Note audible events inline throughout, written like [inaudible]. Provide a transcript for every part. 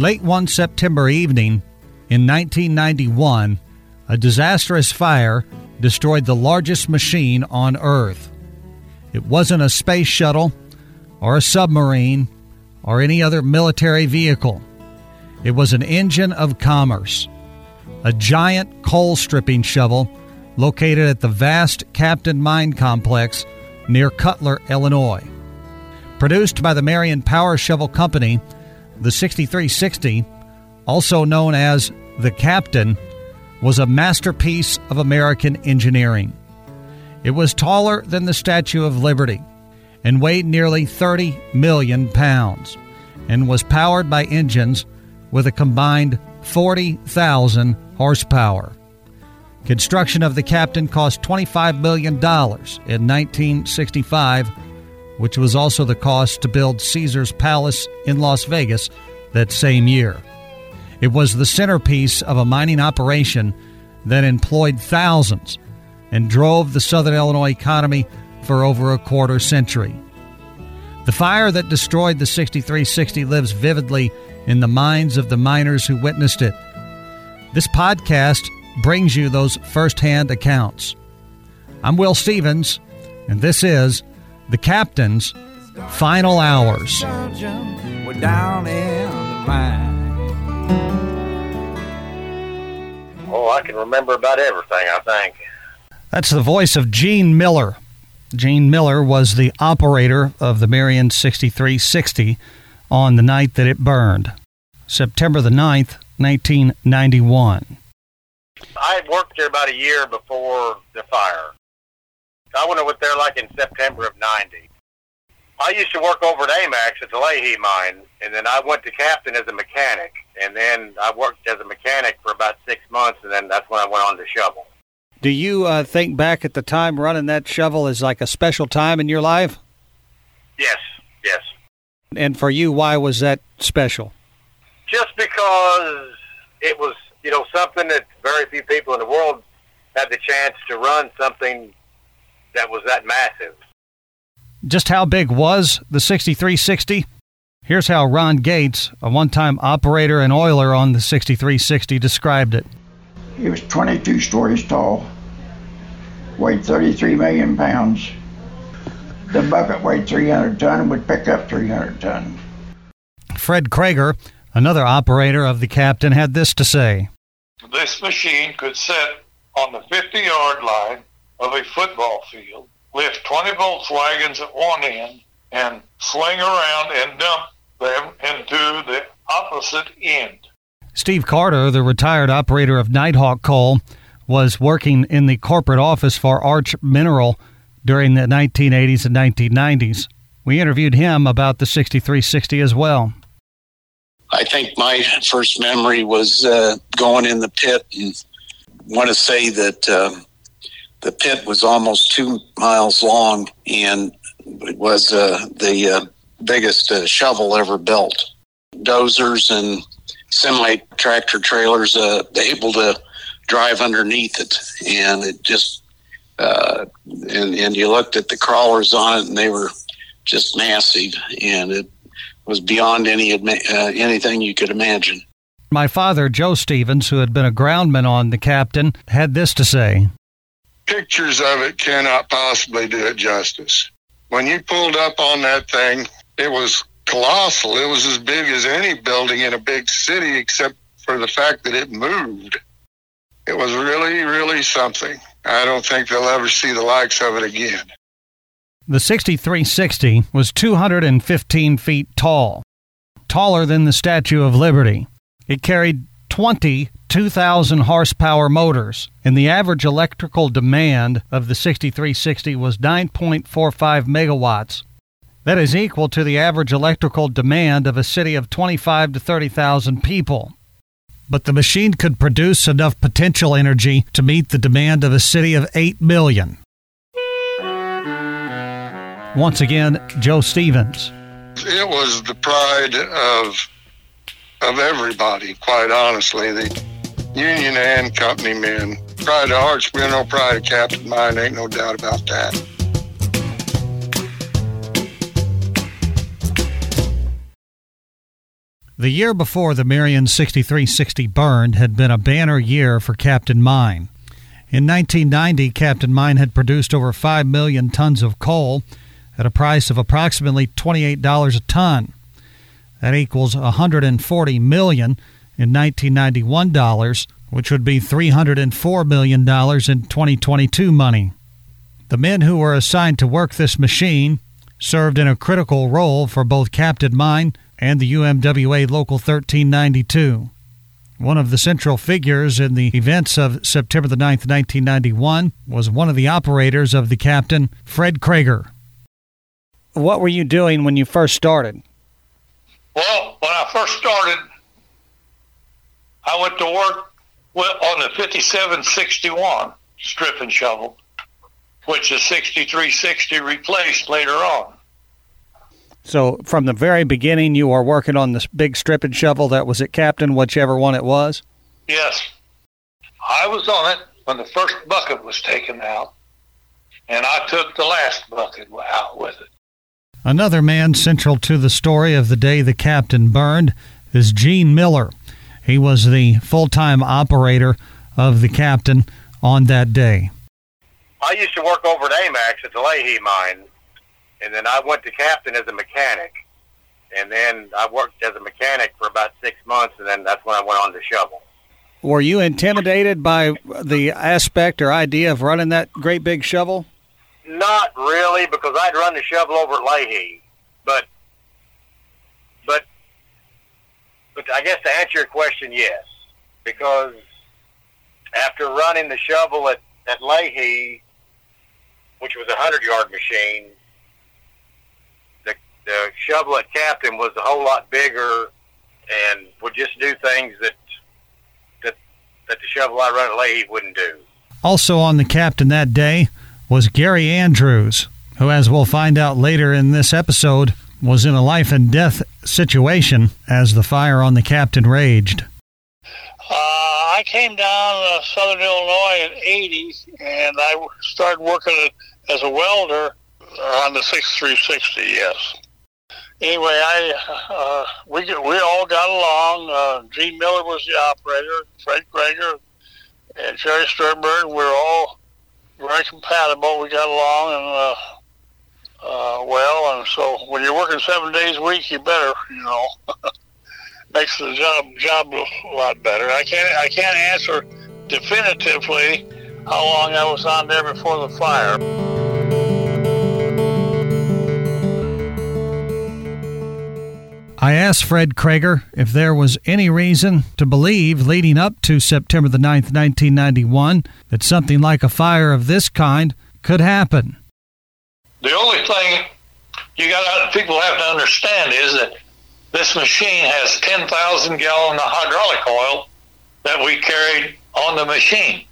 Late one September evening in 1991, a disastrous fire destroyed the largest machine on Earth. It wasn't a space shuttle or a submarine or any other military vehicle. It was an engine of commerce, a giant coal stripping shovel located at the vast Captain Mine Complex near Cutler, Illinois. Produced by the Marion Power Shovel Company, the 6360, also known as the Captain, was a masterpiece of American engineering. It was taller than the Statue of Liberty and weighed nearly 30 million pounds and was powered by engines with a combined 40,000 horsepower. Construction of the Captain cost $25 million in 1965, which was also the cost to build Caesar's Palace in Las Vegas that same year. It was the centerpiece of a mining operation that employed thousands and drove the Southern Illinois economy for over a quarter century. The fire that destroyed the 6360 lives vividly in the minds of the miners who witnessed it. This podcast brings you those firsthand accounts. I'm Will Stevens, and this is The Captain's Final Hours. We're down in the mine. Oh, I can remember about everything, I think. That's the voice of Gene Miller. Gene Miller was the operator of the Marion 6360 on the night that it burned, September the 9th, 1991. I had worked there about a year before the fire. I wonder what they're like in September of 90. I used to work over at AMAX at the Leahy mine, and then I went to Captain as a mechanic, and then I worked as a mechanic for about six months, and then that's when I went on to shovel. Do you uh, think back at the time running that shovel as like a special time in your life? Yes, yes. And for you, why was that special? Just because it was, you know, something that very few people in the world had the chance to run something that was that massive. Just how big was the 6360? Here's how Ron Gates, a one time operator and oiler on the 6360, described it. It was 22 stories tall, weighed 33 million pounds. The bucket weighed 300 ton and would pick up 300 ton. Fred Krager, another operator of the Captain, had this to say. This machine could sit on the 50 yard line of a football field, lift 20 Volkswagens at one end, and sling around and dump them into the opposite end. Steve Carter, the retired operator of Knight Hawk Coal, was working in the corporate office for Arch Mineral during the 1980s and 1990s. We interviewed him about the 6360 as well. I think my first memory was uh, going in the pit and want to say that uh, the pit was almost two miles long and it was uh, the uh, biggest uh, shovel ever built. Dozers and semi tractor trailers uh, able to drive underneath it, and it just uh, and and you looked at the crawlers on it, and they were just massive, and it was beyond any uh, anything you could imagine. My father, Joe Stevens, who had been a groundman on the Captain, had this to say. Pictures of it cannot possibly do it justice. When you pulled up on that thing, it was colossal. It was as big as any building in a big city, except for the fact that it moved. It was really, really something. I don't think they'll ever see the likes of it again. The 6360 was 215 feet tall, taller than the Statue of Liberty. It carried 20 2,000 horsepower motors, and the average electrical demand of the 6360 was 9.45 megawatts. That is equal to the average electrical demand of a city of 25 to 30,000 people. But the machine could produce enough potential energy to meet the demand of a city of 8 million. Once again, Joe Stevens. It was the pride of of everybody, quite honestly. The union and company men. Pride of Arch Mineral, pride of Captain Mine, ain't no doubt about that. The year before the Marion 6360 burned had been a banner year for Captain Mine. In 1990, Captain Mine had produced over 5 million tons of coal at a price of approximately $28 a ton. That equals 140 million in 1991 dollars, which would be 304 million dollars in 2022 money. The men who were assigned to work this machine served in a critical role for both Captain Mine and the UMWA Local 1392. One of the central figures in the events of September the 9th, 1991, was one of the operators of the captain, Fred Krager. What were you doing when you first started? Well, when I first started, I went to work on the 5761 stripping shovel, which the 6360 replaced later on. So from the very beginning, you were working on this big stripping shovel that was at Captain, whichever one it was? Yes. I was on it when the first bucket was taken out, and I took the last bucket out with it. Another man central to the story of the day the captain burned is Gene Miller. He was the full time operator of the captain on that day. I used to work over at AMAX at the Leahy mine, and then I went to captain as a mechanic. And then I worked as a mechanic for about six months, and then that's when I went on to shovel. Were you intimidated by the aspect or idea of running that great big shovel? Not really, because I'd run the shovel over at Leahy. But, but, but I guess to answer your question, yes, because after running the shovel at at Leahy, which was a hundred yard machine, the the shovel at Captain was a whole lot bigger and would just do things that that that the shovel I run at Leahy wouldn't do. Also on the Captain that day was Gary Andrews, who, as we'll find out later in this episode, was in a life and death situation as the fire on the Captain raged. Uh, I came down to Southern Illinois in '80, and I started working as a welder on the 6360. Yes anyway, I uh, we we all got along. Uh, Gene Miller was the operator, Fred Krager, and Jerry Sternberg. We were all very compatible. We got along, and uh, well, and so when you're working seven days a week, you better, you know, [laughs] makes the job job a lot better. I can't I can't answer definitively how long I was on there before the fire. I asked Fred Krager if there was any reason to believe leading up to September the 9th, 1991, that something like a fire of this kind could happen. The only thing you got people have to understand is that this machine has 10,000 gallon of hydraulic oil that we carried on the machine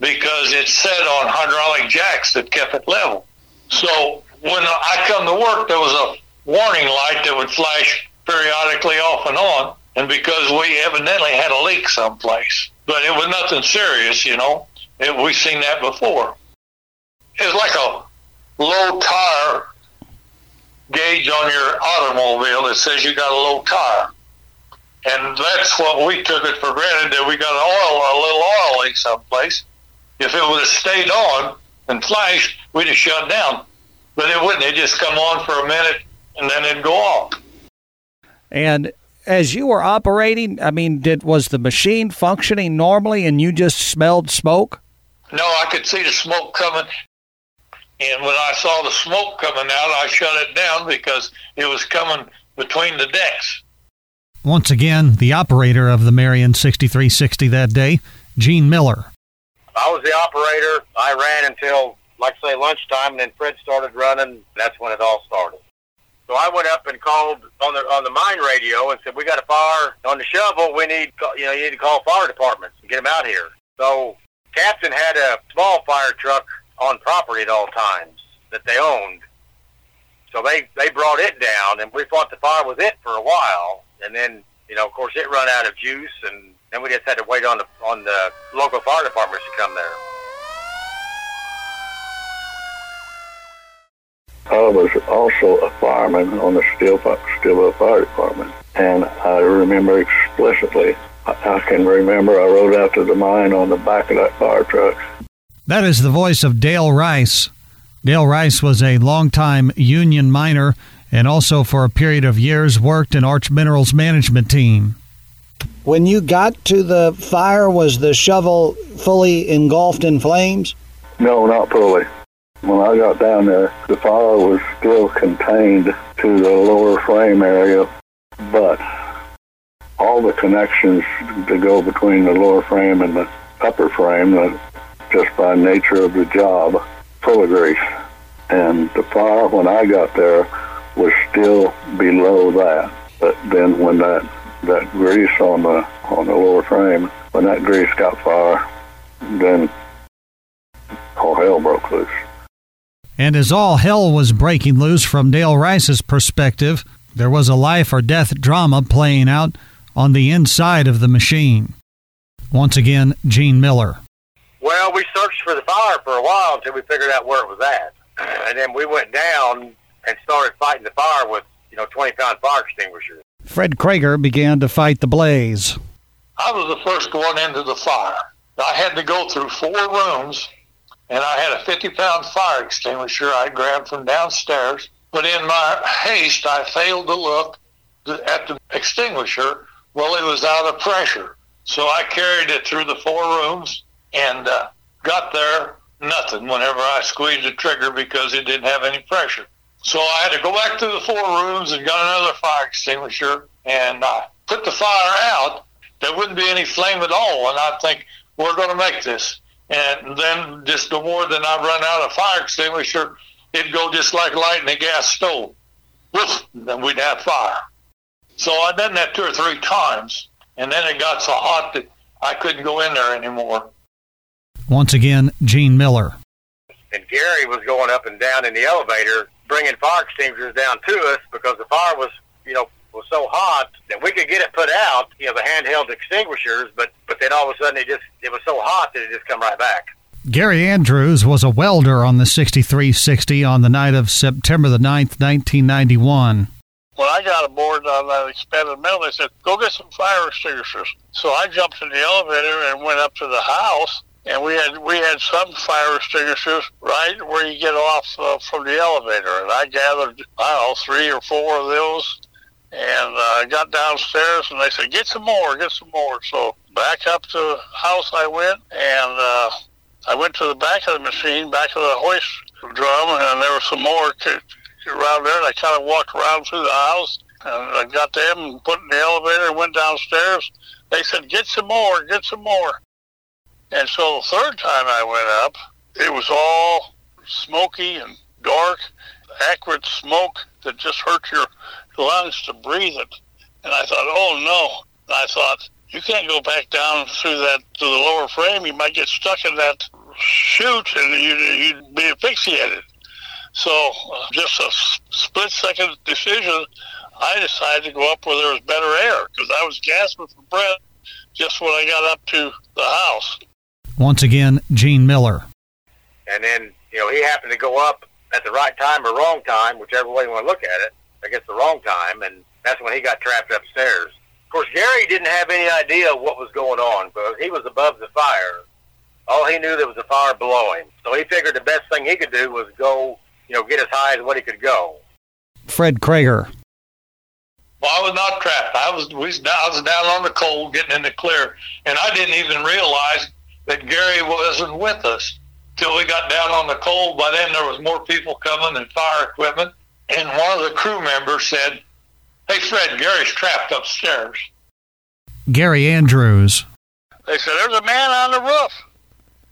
because it's set on hydraulic jacks that kept it level. So when I come to work, there was a warning light that would flash periodically off and on, and because we evidently had a leak someplace. But it was nothing serious, you know. It, we've seen that before. It's like a low tire gauge on your automobile that says you got a low tire. And that's what we took it for granted that we got an oil, a little oil leak someplace. If it would have stayed on and flashed, we'd have shut down. But it wouldn't. It just come on for a minute and then it'd go off. And as you were operating, I mean, did was the machine functioning normally, and you just smelled smoke? No, I could see the smoke coming, and when I saw the smoke coming out, I shut it down because it was coming between the decks. Once again, the operator of the Marion 6360 that day, Gene Miller. I was the operator. I ran until, like I say, lunchtime, and then Fred started running. That's when it all started. So I went up and called on the on the mine radio and said, "We got a fire on the shovel. We need you know you need to call fire departments and get them out here." So Captain had a small fire truck on property at all times that they owned. So they they brought it down, and we thought the fire was it for a while, and then you know of course it run out of juice, and then we just had to wait on the on the local fire departments to come there. I was also a fireman on the Stillwell Fire Department. And I remember explicitly, I can remember I rode out to the mine on the back of that fire truck. That is the voice of Dale Rice. Dale Rice was a longtime union miner and also for a period of years worked in Arch Minerals management team. When you got to the fire, was the shovel fully engulfed in flames? No, not fully. When I got down there, the fire was still contained to the lower frame area, but all the connections to go between the lower frame and the upper frame, uh, just by nature of the job, full of grease. And the fire, when I got there, was still below that. But then when that that grease on the on the lower frame, when that grease got fire, then all hell broke loose. And as all hell was breaking loose from Dale Rice's perspective, there was a life or death drama playing out on the inside of the machine. Once again, Gene Miller. Well, we searched for the fire for a while until we figured out where it was at. And then we went down and started fighting the fire with, you know, 20 pound fire extinguishers. Fred Krager began to fight the blaze. I was the first one into the fire. I had to go through four rooms, and I had a 50 pound fire extinguisher I grabbed from downstairs. But in my haste, I failed to look at the extinguisher while it was out of pressure. So I carried it through the four rooms and uh, got there, nothing whenever I squeezed the trigger because it didn't have any pressure. So I had to go back to the four rooms and got another fire extinguisher and I put the fire out. There wouldn't be any flame at all. And I think, we're going to make this. And then just the more than I run out of fire extinguisher, it'd go just like lighting a gas stove. Woof, then we'd have fire. So I done that two or three times. And then it got so hot that I couldn't go in there anymore. Once again, Gene Miller. And Gary was going up and down in the elevator bringing fire extinguishers down to us because the fire was, you know, was so hot that we could get it put out, you know, the handheld extinguishers, but but then all of a sudden it just it was so hot that it just come right back. Gary Andrews was a welder on the 6360 on the night of September the 9th, 1991. When I got aboard I on that expanded metal, they said, go get some fire extinguishers. So I jumped in the elevator and went up to the house and we had we had some fire extinguishers right where you get off uh, from the elevator, and I gathered I don't know three or four of those, and I uh, got downstairs, and they said get some more, get some more. So back up to the house I went, and uh, I went to the back of the machine, back of the hoist drum, and there was some more to, to around there. And I kind of walked around through the house, and I got them and put in the elevator and went downstairs. They said get some more, get some more. And so the third time I went up, it was all smoky and dark, acrid smoke that just hurt your lungs to breathe it. And I thought, oh no. I thought, you can't go back down through that to the lower frame. You might get stuck in that chute and you'd, you'd be asphyxiated. So, uh, just a split second decision, I decided to go up where there was better air because I was gasping for breath just when I got up to the house. Once again, Gene Miller. And then, you know, he happened to go up at the right time or wrong time, whichever way you want to look at it, I guess the wrong time, and that's when he got trapped upstairs. Of course, Gary didn't have any idea what was going on because he was above the fire. All he knew there was a fire below him. So he figured the best thing he could do was go, you know, get as high as what he could go. Fred Krager. Well, I was not trapped. I was, we, I was down on the cold, getting in the clear, and I didn't even realize that Gary wasn't with us till we got down on the cold. By then, there was more people coming and fire equipment. And one of the crew members said, "Hey, Fred, Gary's trapped upstairs." Gary Andrews. They said, "There's a man on the roof,"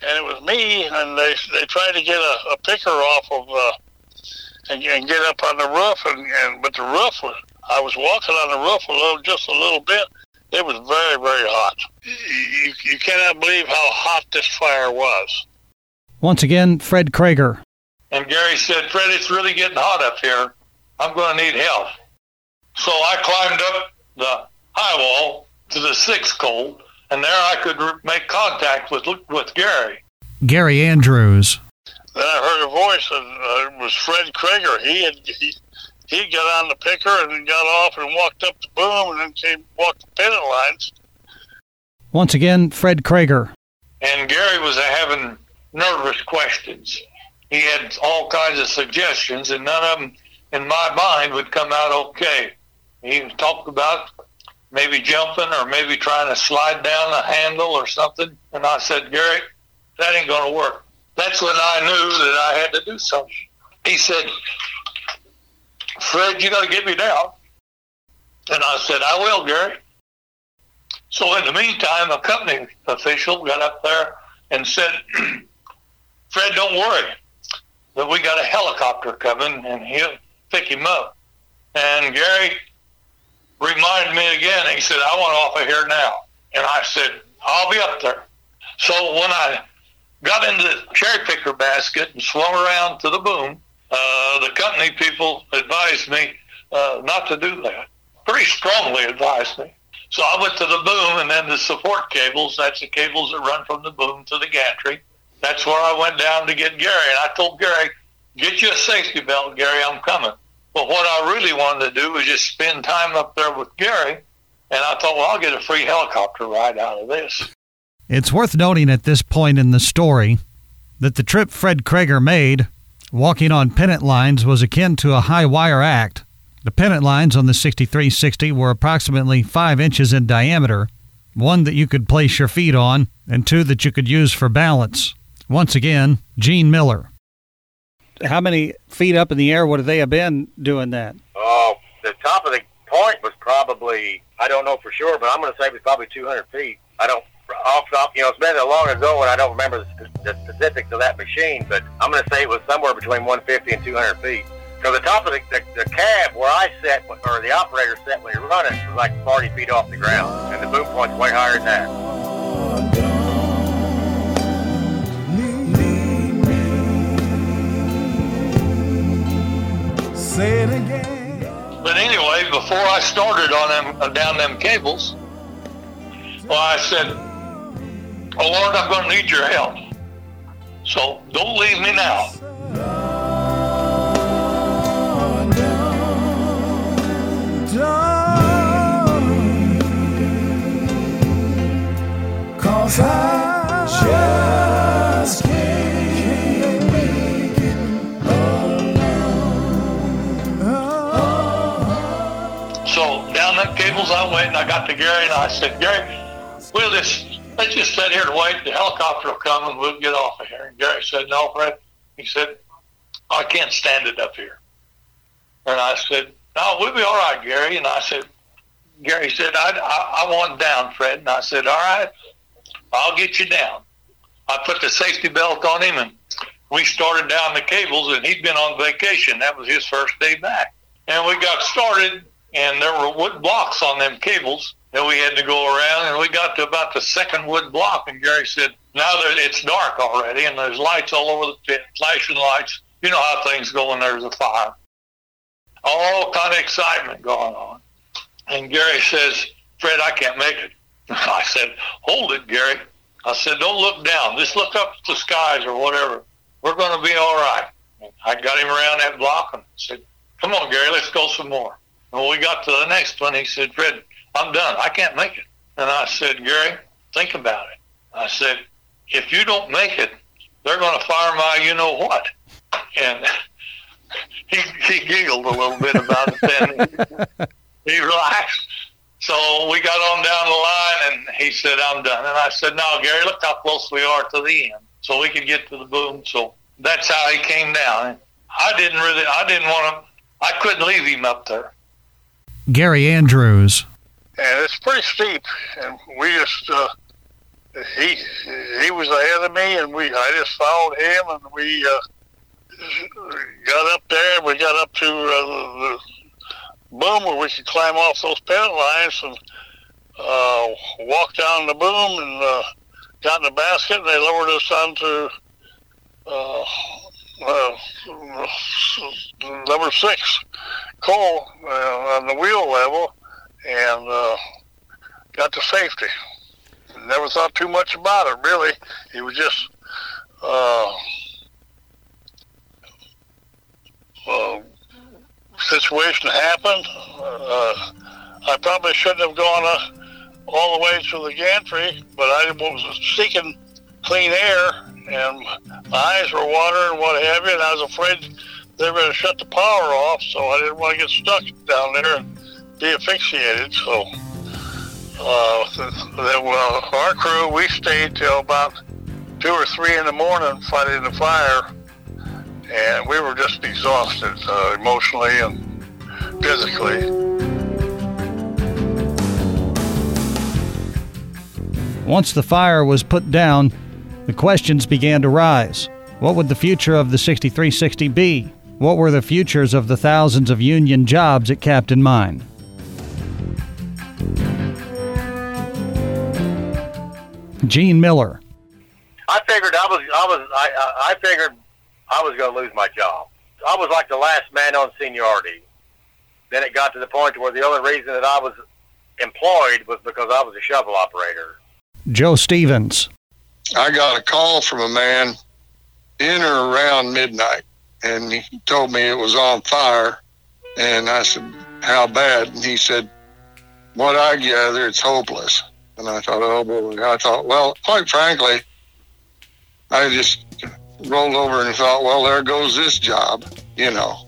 and it was me. And they they tried to get a, a picker off of uh, and, and get up on the roof, and, and but the roof was. I was walking on the roof a little, just a little bit, it was very, very hot. You, you cannot believe how hot this fire was. Once again, Fred Krager. And Gary said, Fred, it's really getting hot up here. I'm going to need help. So I climbed up the high wall to the sixth coal, and there I could make contact with with Gary. Gary Andrews. Then I heard a voice, and uh, it was Fred Krager. He had he, he got on the picker and then got off and walked up the boom and then came walked the pennant lines. Once again, Fred Krager. And Gary was having nervous questions. He had all kinds of suggestions, and none of them, in my mind, would come out okay. He talked about maybe jumping or maybe trying to slide down a handle or something. And I said, Gary, that ain't going to work. That's when I knew that I had to do something. He said, Fred, you got to get me down. And I said, I will, Gary. So in the meantime, a company official got up there and said, [clears throat] Fred, don't worry. That we got a helicopter coming and he'll pick him up. And Gary reminded me again. He said, I want off of here now. And I said, I'll be up there. So when I got into the cherry picker basket and swung around to the boom, uh, the company people advised me uh, not to do that. Pretty strongly advised me. So I went to the boom and then the support cables. That's the cables that run from the boom to the gantry. That's where I went down to get Gary. And I told Gary, get you a safety belt, Gary, I'm coming. But what I really wanted to do was just spend time up there with Gary. And I thought, well, I'll get a free helicopter ride out of this. It's worth noting at this point in the story that the trip Fred Krager made, walking on pennant lines, was akin to a high wire act. The pennant lines on the 6360 were approximately 5 inches in diameter, one that you could place your feet on, and two that you could use for balance. Once again, Gene Miller. How many feet up in the air would they have been doing that? Oh, the top of the point was probably, I don't know for sure, but I'm going to say it was probably 200 feet. I don't, off, off, you know, it's been so long ago and I don't remember the, the specifics of that machine, but I'm going to say it was somewhere between 150 and 200 feet. So the top of the, the, the cab where I sat, or the operator sat when he was running, was like 40 feet off the ground, and the boom point's way higher than that. But anyway, before I started on them down them cables, well, I said, "Oh Lord, I'm going to need your help. So don't leave me now." Cause I just can't make it So down them cables I went, and I got to Gary, and I said, "Gary, we'll just let's just sit here and wait. The helicopter will come, and we'll get off of here." And Gary said, "No, Fred." He said, "I can't stand it up here." And I said, "No, we'll be all right, Gary." And I said, Gary said, I, I, I want down, Fred. And I said, all right, I'll get you down. I put the safety belt on him and we started down the cables and he'd been on vacation. That was his first day back. And we got started and there were wood blocks on them cables that we had to go around and we got to about the second wood block and Gary said, now that it's dark already and there's lights all over the pit, flashing lights. You know how things go when there's a fire. All kind of excitement going on. And Gary says, Fred, I can't make it. [laughs] I said, hold it, Gary. I said, don't look down. Just look up at the skies or whatever. We're going to be all right. I got him around that block and said, come on, Gary, let's go some more. And when we got to the next one, he said, Fred, I'm done. I can't make it. And I said, Gary, think about it. I said, if you don't make it, they're going to fire my you know what. And [laughs] he, he giggled a little bit about it then. he relaxed. So we got on down the line, and he said, "I'm done." And I said, "No, Gary, look how close we are to the end, so we could get to the boom." So that's how he came down. I didn't really, I didn't want to, I couldn't leave him up there. Gary Andrews. And it's pretty steep. And we just uh, he he was ahead of me, and we I just followed him, and we uh, got up there. We got up to uh, the boom where we could climb off those pennant lines and uh, walk down the boom and uh, got in the basket, and they lowered us onto. Uh, uh, number six coal uh, on the wheel level, and uh, got to safety. Never thought too much about it, really. It was just uh, situation happened. Uh, I probably shouldn't have gone uh, all the way to the gantry, but I was seeking clean air, and my eyes were watering what have you, and I was afraid they were going to shut the power off, so I didn't want to get stuck down there be asphyxiated. So, uh, well, our crew, we stayed till about two or three in the morning fighting the fire, and we were just exhausted uh, emotionally and physically. Once the fire was put down, the questions began to rise. What would the future of the 6360 be? What were the futures of the thousands of union jobs at Captain Mine? Gene Miller. I figured I was I was I I I figured I was going to lose my job. I was like the last man on seniority. Then it got to the point where the only reason that I was employed was because I was a shovel operator. Joe Stevens. I got a call from a man in or around midnight, and he told me it was on fire. And I said, How bad? And he said, What I gather, it's hopeless. And I thought, Oh boy. I thought, Well, quite frankly, I just rolled over and thought, Well, there goes this job, you know.